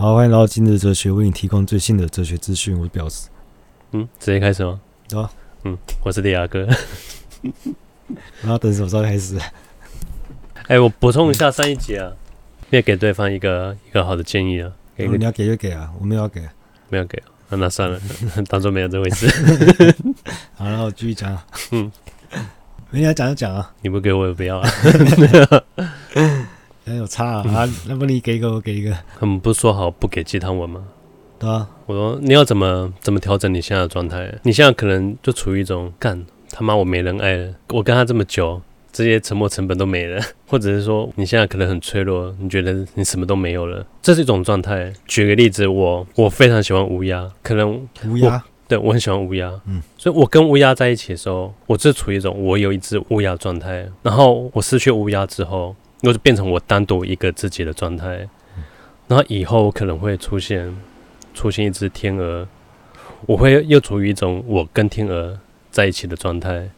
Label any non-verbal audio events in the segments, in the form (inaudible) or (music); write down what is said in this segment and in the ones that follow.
好，欢迎来到今日哲学，为你提供最新的哲学资讯。我是表示，嗯，直接开始吗？走、啊。嗯，我是李亚哥。(laughs) 然后等什么时候开始？哎、欸，我补充一下上一集啊，没有给对方一个一个好的建议啊。给你要给就给啊，我没有要给，没有给、啊，那那算了，(laughs) 当做没有这回事。(laughs) 好，然后我继续讲。嗯。人家讲就讲啊，你不给我也不要啊。很有差啊，啊，那不你给一个我给一个。他们不是说好不给鸡汤文吗？对啊，我说你要怎么怎么调整你现在的状态？你现在可能就处于一种干他妈我没人爱了，我跟他这么久，这些沉默成本都没了，(laughs) 或者是说你现在可能很脆弱，你觉得你什么都没有了，这是一种状态。举个例子，我我非常喜欢乌鸦，可能乌鸦。对，我很喜欢乌鸦，嗯，所以我跟乌鸦在一起的时候，我是处于一种我有一只乌鸦状态，然后我失去乌鸦之后，又就变成我单独一个自己的状态，然后以后可能会出现出现一只天鹅，我会又处于一种我跟天鹅在一起的状态，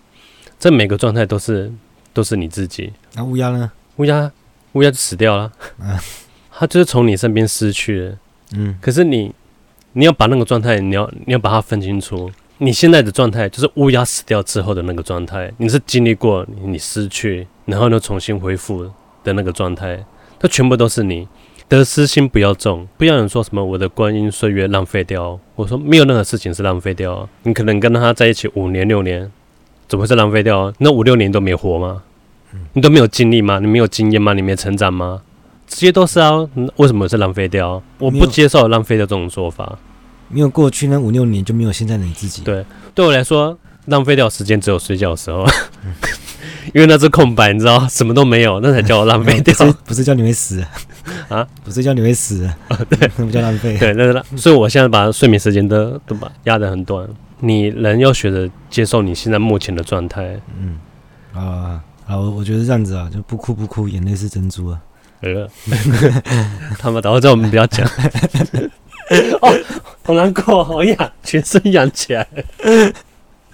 这每个状态都是都是你自己。那乌鸦呢？乌鸦乌鸦就死掉了，啊，它就是从你身边失去了，嗯，可是你。你要把那个状态，你要你要把它分清楚。你现在的状态就是乌鸦死掉之后的那个状态，你是经历过你失去，然后呢重新恢复的那个状态，它全部都是你。得失心不要重，不要人说什么我的光阴岁月浪费掉。我说没有任何事情是浪费掉。你可能跟他在一起五年六年，怎么会是浪费掉？那五六年都没活吗？你都没有经历吗？你没有经验吗？你没成长吗？这些都是啊，为什么是浪费掉？我不接受浪费掉这种说法。没有过去那五六年，就没有现在的你自己。对，对我来说，浪费掉时间只有睡觉的时候，(laughs) (laughs) (laughs) 因为那是空白，你知道，什么都没有，那才叫我浪费掉。(laughs) 不是，叫你会死啊？不是叫你会死啊？(laughs) 对，那不叫浪费。对，那是浪。所以我现在把睡眠时间都都把压得很短。你人要学着接受你现在目前的状态。嗯啊啊，我我觉得这样子啊，就不哭不哭，眼泪是珍珠啊。呃，他妈的，我叫我们不要讲。哦，好难过，好痒，全身痒起来。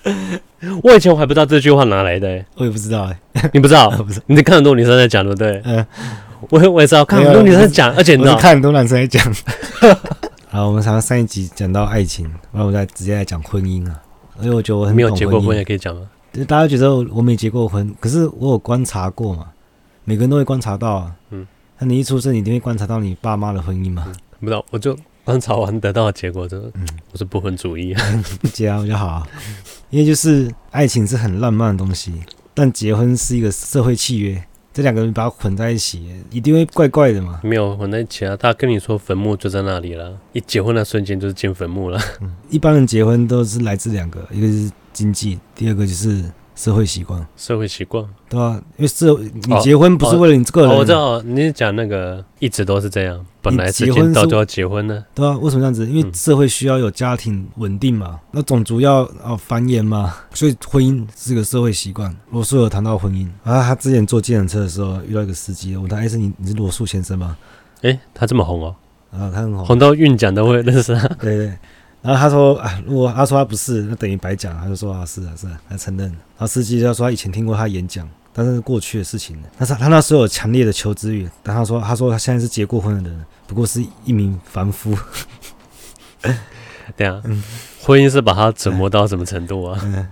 (laughs) 我以前我还不知道这句话哪来的、欸，我也不知道哎、欸，(laughs) (laughs) 你不知道？不是，你在看很多女生在讲，对不对？嗯，我我也知道，看很多女生在讲，而且你看很多男生在讲。好，我们上上一集讲到爱情，然后我再直接来讲婚姻啊。因为我觉得我很没有结过婚也可以讲吗？大家觉得我没结过婚，可是我有观察过嘛。每个人都会观察到啊，嗯，那你一出生，你一定会观察到你爸妈的婚姻嘛？嗯、不知道，我就观察完得到的结果，就嗯，我是不婚主义，不结啊，我就好啊，因为就是爱情是很浪漫的东西，但结婚是一个社会契约，这两个人把它混在一起，一定会怪怪的嘛。没有混在一起啊，他跟你说坟墓就在那里了，一结婚的瞬间就是进坟墓了。嗯，一般人结婚都是来自两个，一个是经济，第二个就是。社会习惯，社会习惯，对啊，因为社你结婚不是为了你这个人，哦哦哦、我知道你是讲那个一直都是这样，本来结婚到就要结婚呢，对啊，为什么这样子？因为社会需要有家庭稳定嘛，那种族要哦繁衍嘛，(laughs) 所以婚姻是个社会习惯。罗素有谈到婚姻。啊，他之前坐计程车的时候遇到一个司机，问他：“哎，是你你是罗素先生吗？”哎，他这么红哦，啊，他很红，红到韵奖都会认识他，对 (laughs) 对。然后他说：“啊，如果他说他不是，那等于白讲。”他就说：“啊，是啊，是啊，他承认。”然后司机就说：“他以前听过他演讲，但是是过去的事情了。但是他那时候有强烈的求知欲。但他说：“他说他现在是结过婚的人，不过是一名凡夫。”对啊，婚姻是把他折磨到什么程度啊？(laughs) 嗯、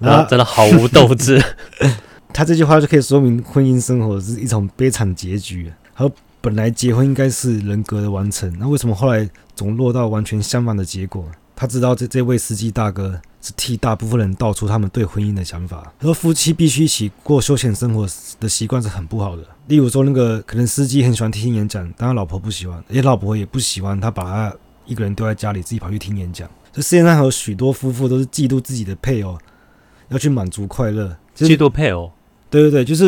然后真的毫无斗志。(laughs) 他这句话就可以说明婚姻生活是一种悲惨结局。他说。本来结婚应该是人格的完成，那为什么后来总落到完全相反的结果？他知道这这位司机大哥是替大部分人道出他们对婚姻的想法。而夫妻必须一起过休闲生活的习惯是很不好的。例如说，那个可能司机很喜欢听演讲，但他老婆不喜欢，而且老婆也不喜欢他把他一个人丢在家里，自己跑去听演讲。这世界上还有许多夫妇都是嫉妒自己的配偶，要去满足快乐。嫉妒配偶？对对对，就是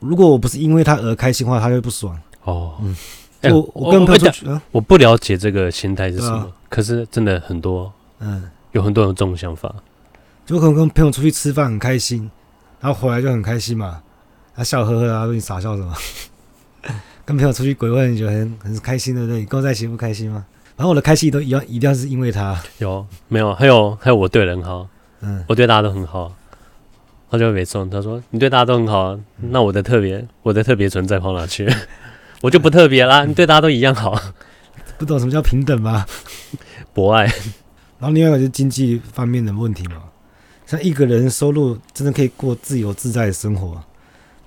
如果我不是因为他而开心的话，他会不爽。哦，嗯，我我跟朋友出去，啊，我不了解这个心态是什么，啊，可是真的很多，嗯，有很多人有这种想法，就可能跟朋友出去吃饭很开心，然后回来就很开心嘛，他笑呵呵啊，说你傻笑什么？(laughs) 跟朋友出去鬼混，你觉得很很开心对不对？你跟我在一起不开心吗？然后我的开心都一样，一定要是因为他，有没有？还有还有我对人好，嗯，我对大家都很好，他就会没送，他说你对大家都很好，那我的特别，我的特别存在跑哪去？(laughs) 我就不特别啦，你对大家都一样好，不懂什么叫平等吗？博爱。然后另外一个就是经济方面的问题嘛，像一个人收入真的可以过自由自在的生活，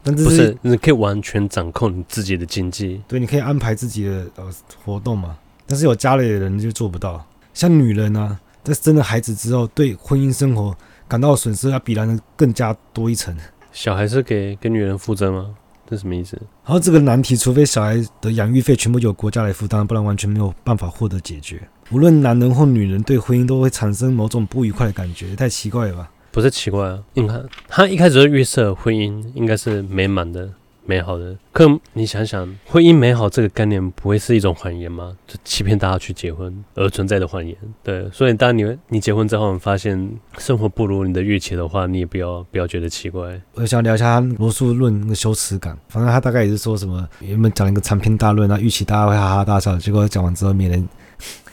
但这是，不是你可以完全掌控你自己的经济，对，你可以安排自己的呃活动嘛。但是有家里的人就做不到，像女人啊，在生了孩子之后，对婚姻生活感到损失要比男人更加多一层。小孩是给给女人负责吗？这什么意思？然后这个难题，除非小孩的养育费全部由国家来负担，不然完全没有办法获得解决。无论男人或女人，对婚姻都会产生某种不愉快的感觉，太奇怪了吧？不是奇怪啊，你看他一开始就预设婚姻应该是美满的。美好的，可你想想，婚姻美好这个概念不会是一种谎言吗？就欺骗大家去结婚而存在的谎言。对，所以当你你结婚之后，你发现生活不如你的预期的话，你也不要不要觉得奇怪。我想聊一下罗素论那个羞耻感，反正他大概也是说什么，原本讲了一个长篇大论，那预期大家会哈哈大笑，结果讲完之后没人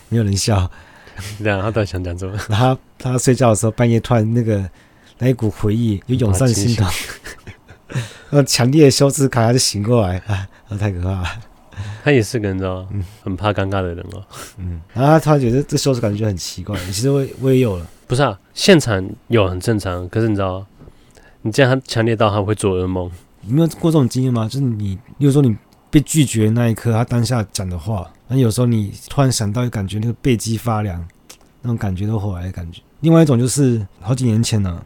没有人笑。(laughs) 然后他到底想讲什么？(laughs) 他，他睡觉的时候，半夜突然那个那一股回忆又涌上心头。那强烈的羞耻感，他就醒过来 (laughs) 啊！太可怕了。他也是个人，知道吗？嗯，很怕尴尬的人哦。嗯，然后他突然觉得这羞耻感觉很奇怪。其实我我也有了，不是啊？现场有很正常，可是你知道，你这样他强烈到他会做噩梦。你没有过这种经验吗？就是你，比如说你被拒绝那一刻，他当下讲的话，那有时候你突然想到，感觉那个背脊发凉，那种感觉都回来的感觉。另外一种就是好几年前呢、啊。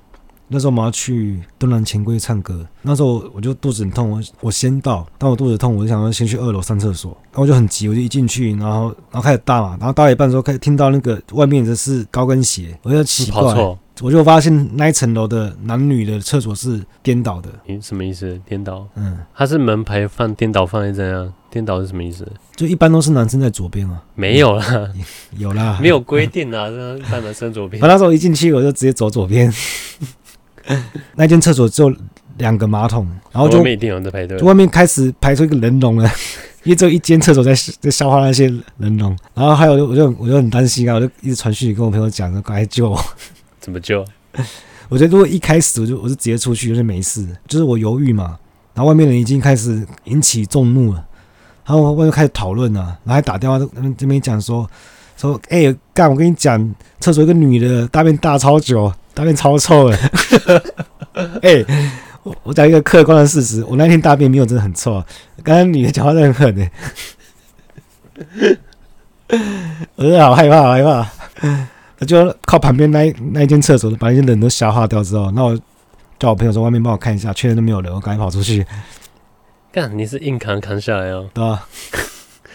那时候我们要去敦南钱柜唱歌，那时候我就肚子很痛，我我先到，但我肚子痛，我就想要先去二楼上厕所，然后我就很急，我就一进去，然后然后开始大嘛，然后大一半的时候开始听到那个外面的是高跟鞋，我就奇怪，我就发现那一层楼的男女的厕所是颠倒的。你什么意思？颠倒？嗯，它是门牌放颠倒放在这样，颠倒是什么意思？就一般都是男生在左边啊？没有啦，(laughs) 有啦，没有规定啊，一般男生左边。(laughs) 我那时候一进去我就直接走左边。(laughs) 那间厕所只有两个马桶，然后就外面一定有人在排队，就外面开始排出一个人龙了，(laughs) 因为只有一间厕所在在消化那些人龙，然后还有我就我就很担心啊，我就一直传讯息跟我朋友讲说赶快救我，(laughs) 怎么救？我觉得如果一开始我就我就直接出去，就是没事，就是我犹豫嘛，然后外面人已经开始引起众怒了，然后外面开始讨论了，然后还打电话这边这边讲说说哎干，我跟你讲，厕所一个女的大便大超久。大便超臭的，(laughs) 哎、欸，我我讲一个客观的事实，我那天大便没有真的很臭啊。刚刚女的讲话真的很狠的，(laughs) 我真的好害怕，好害怕。那就靠旁边那那一间厕所，把那些人都消化掉之后，那我叫我朋友说外面帮我看一下，确认都没有人，我赶紧跑出去。干，你是硬扛扛下来哦，对吧？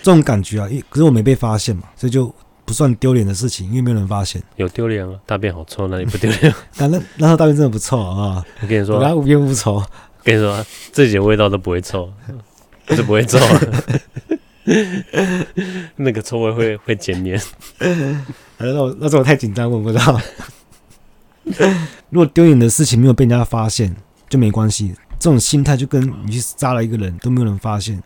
这种感觉啊，可是我没被发现嘛，所以就。不算丢脸的事情，因为没有人发现。有丢脸啊，大便好臭，那也不丢脸。(laughs) 但那那时候大便真的不臭啊！我跟你说，它无边无臭。跟你说，自己的味道都不会臭，是不会臭。(laughs) 那个臭味会会减免。那我那时候我太紧张，我不知道。如果丢脸的事情没有被人家发现，就没关系。这种心态就跟你去杀了一个人，都没有人发现，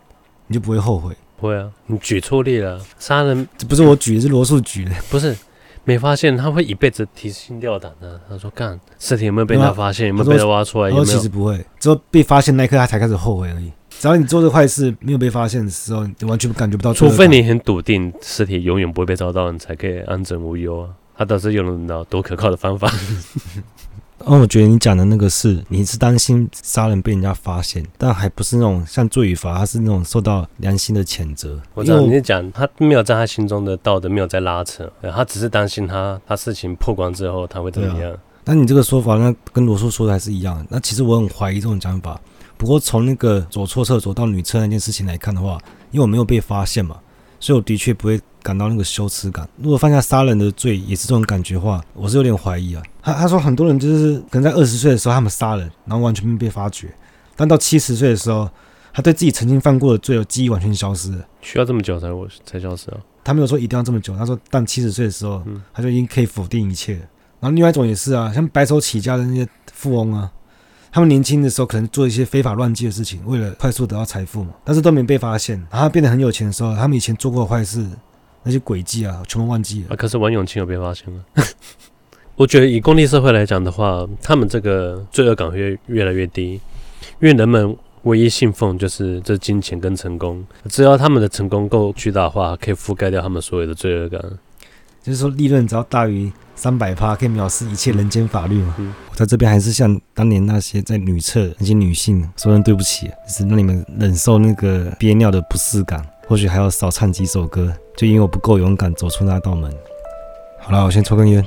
你就不会后悔。不会啊，你举错例了。杀人这不是我举，是罗素举的。不是，没发现他会一辈子提心吊胆的。他说：“干，尸体有没有被他发现？有没有被他挖出来？”有没有？其实不会，只有被发现那一刻他才开始后悔而已。只要你做这坏事没有被发现的时候，你完全感觉不到。除非你很笃定尸体永远不会被找到，你才可以安枕无忧啊。他倒是用了多可靠的方法。哦，我觉得你讲的那个是，你是担心杀人被人家发现，但还不是那种像罪与罚，他是那种受到良心的谴责。我知道你是讲他没有在他心中的道德没有在拉扯，他只是担心他他事情曝光之后他会怎么样。但你这个说法，那跟罗素说的还是一样。那其实我很怀疑这种讲法。不过从那个走错厕所到女厕那件事情来看的话，因为我没有被发现嘛，所以我的确不会。感到那个羞耻感。如果犯下杀人的罪也是这种感觉的话，我是有点怀疑啊。他他说很多人就是可能在二十岁的时候他们杀人，然后完全没被发觉，但到七十岁的时候，他对自己曾经犯过的罪的记忆完全消失了。需要这么久才我才消失啊？他没有说一定要这么久，他说但七十岁的时候，他就已经可以否定一切了。然后另外一种也是啊，像白手起家的那些富翁啊，他们年轻的时候可能做一些非法乱纪的事情，为了快速得到财富嘛，但是都没被发现。然后他变得很有钱的时候，他们以前做过的坏事。那些轨迹啊，全部忘记了。啊，可是王永庆有被发现了。(laughs) 我觉得以功利社会来讲的话，他们这个罪恶感会越来越低，因为人们唯一信奉就是这金钱跟成功，只要他们的成功够巨大化，可以覆盖掉他们所有的罪恶感。就是说，利润只要大于三百趴，可以藐视一切人间法律嘛。嗯，我在这边还是向当年那些在女厕那些女性说声对不起，就是让你们忍受那个憋尿的不适感，或许还要少唱几首歌，就因为我不够勇敢走出那道门。好了，我先抽根烟。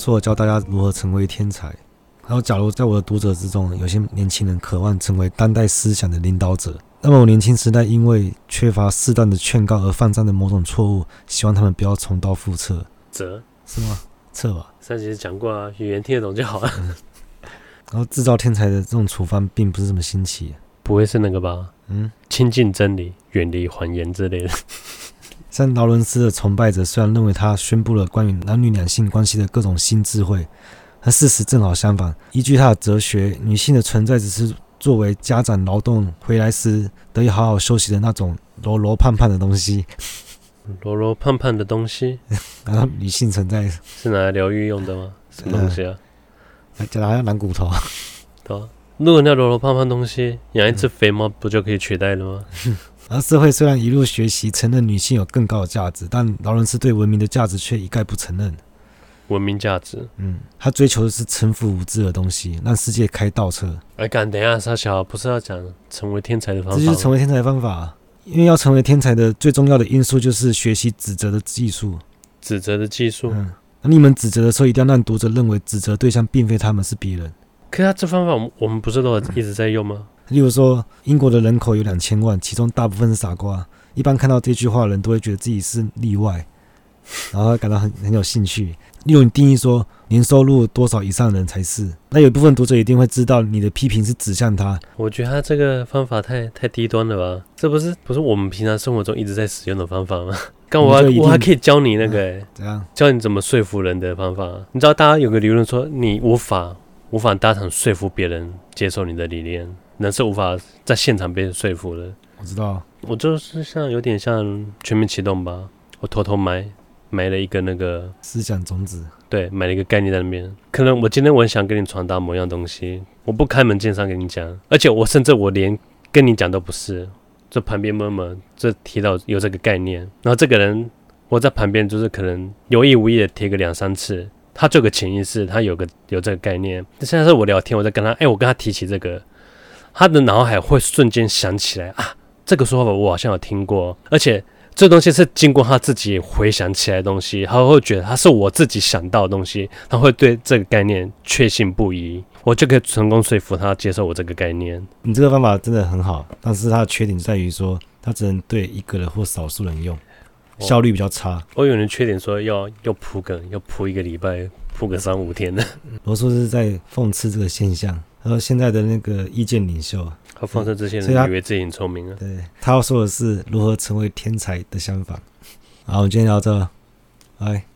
说教大家如何成为天才，然后假如在我的读者之中，有些年轻人渴望成为当代思想的领导者，那么我年轻时代因为缺乏适当的劝告而犯下的某种错误，希望他们不要重蹈覆辙。辙是吗？错吧？上集讲过啊，语言听得懂就好了。嗯、然后制造天才的这种处方并不是这么新奇，不会是那个吧？嗯，亲近真理，远离谎言之类的。像劳伦斯的崇拜者，虽然认为他宣布了关于男女两性关系的各种新智慧，但事实正好相反。依据他的哲学，女性的存在只是作为家长劳动回来时得以好好休息的那种柔柔胖胖的东西。(laughs) 柔柔胖胖的东西，然后女性存在是拿来疗愈用的吗？(laughs) 什么东西啊？来讲好像懒骨头。(laughs) 对啊，如果那柔柔胖胖东西养一只肥猫，不就可以取代了吗？而社会虽然一路学习承认女性有更高的价值，但劳伦斯对文明的价值却一概不承认。文明价值，嗯，他追求的是臣服无知的东西，让世界开倒车。哎，干，等一下，沙小不是要讲成为天才的方法？这就是成为天才的方法。因为要成为天才的最重要的因素就是学习指责的技术。指责的技术，嗯，那你们指责的时候，一定要让读者认为指责对象并非他们，是别人。可是他这方法，我们我们不是都一直在用吗？例如说，英国的人口有两千万，其中大部分是傻瓜。一般看到这句话的人都会觉得自己是例外，然后感到很很有兴趣。例如，你定义说年收入多少以上的人才是，那有一部分读者一定会知道你的批评是指向他。我觉得他这个方法太太低端了吧？这不是不是我们平常生活中一直在使用的方法吗？(laughs) 刚我还我还可以教你那个、(laughs) 欸，怎样教你怎么说服人的方法？你知道，大家有个理论说，你无法无法当场说服别人接受你的理念，人是无法在现场被说服的。我知道，我就是像有点像全面启动吧，我偷偷埋埋了一个那个思想种子，对，埋了一个概念在那边。可能我今天我很想跟你传达某样东西，我不开门见山跟你讲，而且我甚至我连跟你讲都不是。这旁边默默这提到有这个概念，然后这个人我在旁边就是可能有意无意的提个两三次，他这个潜意识他有个有这个概念。现在是我聊天，我在跟他，哎，我跟他提起这个，他的脑海会瞬间想起来啊，这个说法我好像有听过，而且这东西是经过他自己回想起来的东西，他会觉得他是我自己想到的东西，他会对这个概念确信不疑。我就可以成功说服他接受我这个概念。你这个方法真的很好，但是它的缺点在于说，它只能对一个人或少数人用，效率比较差。我有人缺点说要要铺梗，要铺一个礼拜，铺个三五天的。罗叔是在讽刺这个现象，然后现在的那个意见领袖，和放射这些人以为自己很聪明啊。对，他要说的是如何成为天才的想法。好，我们今天聊到这，拜。